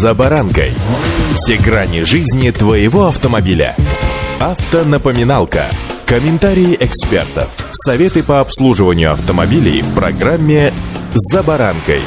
«За баранкой». Все грани жизни твоего автомобиля. Автонапоминалка. Комментарии экспертов. Советы по обслуживанию автомобилей в программе «За баранкой».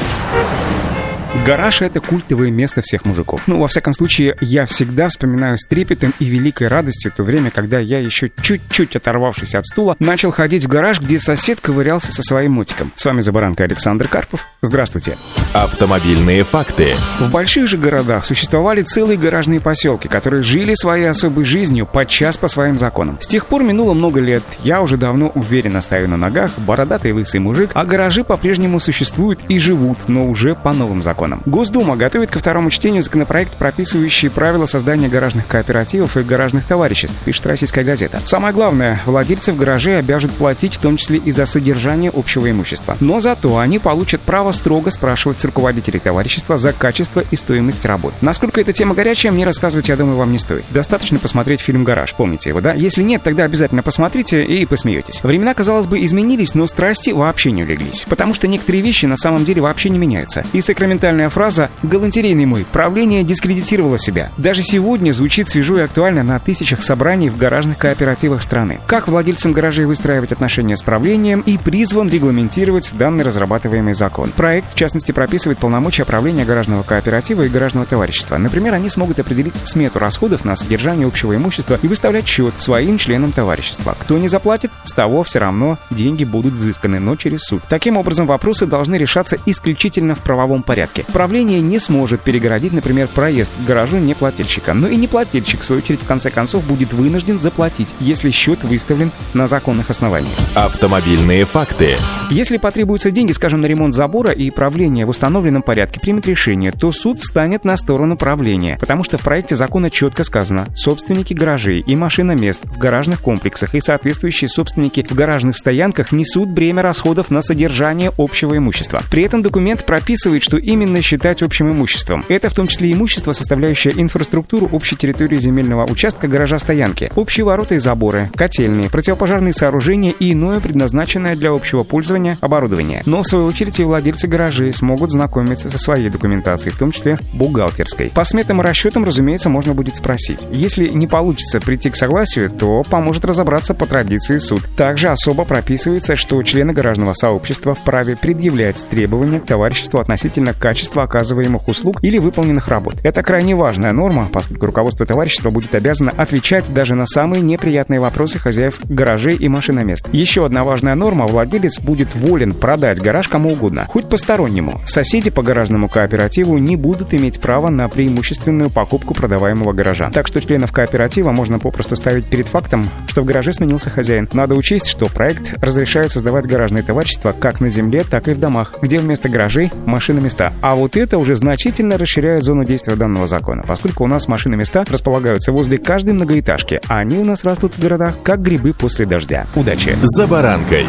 Гараж — это культовое место всех мужиков. Ну, во всяком случае, я всегда вспоминаю с трепетом и великой радостью то время, когда я еще чуть-чуть оторвавшись от стула, начал ходить в гараж, где сосед ковырялся со своим мотиком. С вами «За баранкой» Александр Карпов. Здравствуйте. Автомобильные факты. В больших же городах существовали целые гаражные поселки, которые жили своей особой жизнью, подчас по своим законам. С тех пор минуло много лет, я уже давно уверенно стою на ногах, бородатый лысый мужик, а гаражи по-прежнему существуют и живут, но уже по новым законам. Госдума готовит ко второму чтению законопроект, прописывающий правила создания гаражных кооперативов и гаражных товариществ, пишет российская газета. Самое главное, владельцев гаражей обяжут платить в том числе и за содержание общего имущества. Но зато они получат право строго спрашивать с руководителей товарищества за качество и стоимость работ. Насколько эта тема горячая, мне рассказывать, я думаю, вам не стоит. Достаточно посмотреть фильм «Гараж», помните его, да? Если нет, тогда обязательно посмотрите и посмеетесь. Времена, казалось бы, изменились, но страсти вообще не улеглись. Потому что некоторые вещи на самом деле вообще не меняются. И сакраментальные Гениальная фраза «Галантерейный мой, правление дискредитировало себя». Даже сегодня звучит свежо и актуально на тысячах собраний в гаражных кооперативах страны. Как владельцам гаражей выстраивать отношения с правлением и призван регламентировать данный разрабатываемый закон. Проект, в частности, прописывает полномочия правления гаражного кооператива и гаражного товарищества. Например, они смогут определить смету расходов на содержание общего имущества и выставлять счет своим членам товарищества. Кто не заплатит, с того все равно деньги будут взысканы, но через суд. Таким образом, вопросы должны решаться исключительно в правовом порядке. Правление не сможет перегородить, например, проезд к гаражу неплательщика. Но и неплательщик, в свою очередь, в конце концов, будет вынужден заплатить, если счет выставлен на законных основаниях. Автомобильные факты. Если потребуются деньги, скажем, на ремонт забора, и правление в установленном порядке примет решение, то суд встанет на сторону правления, потому что в проекте закона четко сказано, собственники гаражей и машиномест в гаражных комплексах и соответствующие собственники в гаражных стоянках несут бремя расходов на содержание общего имущества. При этом документ прописывает, что именно считать общим имуществом. Это в том числе имущество, составляющее инфраструктуру общей территории земельного участка гаража стоянки, общие ворота и заборы, котельные, противопожарные сооружения и иное предназначенное для общего пользования оборудование. Но, в свою очередь, и владельцы гаражей смогут знакомиться со своей документацией, в том числе бухгалтерской. По сметам и расчетам, разумеется, можно будет спросить. Если не получится прийти к согласию, то поможет разобраться по традиции суд. Также особо прописывается, что члены гаражного сообщества вправе предъявлять требования к товариществу относительно качества оказываемых услуг или выполненных работ. Это крайне важная норма, поскольку руководство товарищества будет обязано отвечать даже на самые неприятные вопросы хозяев гаражей и машиномест. Еще одна важная норма – владелец будет волен продать гараж кому угодно, хоть постороннему. Соседи по гаражному кооперативу не будут иметь права на преимущественную покупку продаваемого гаража. Так что членов кооператива можно попросту ставить перед фактом, что в гараже сменился хозяин. Надо учесть, что проект разрешает создавать гаражные товарищества как на земле, так и в домах, где вместо гаражей – машиноместа, а вот это уже значительно расширяет зону действия данного закона, поскольку у нас машины места располагаются возле каждой многоэтажки, а они у нас растут в городах, как грибы после дождя. Удачи! За баранкой!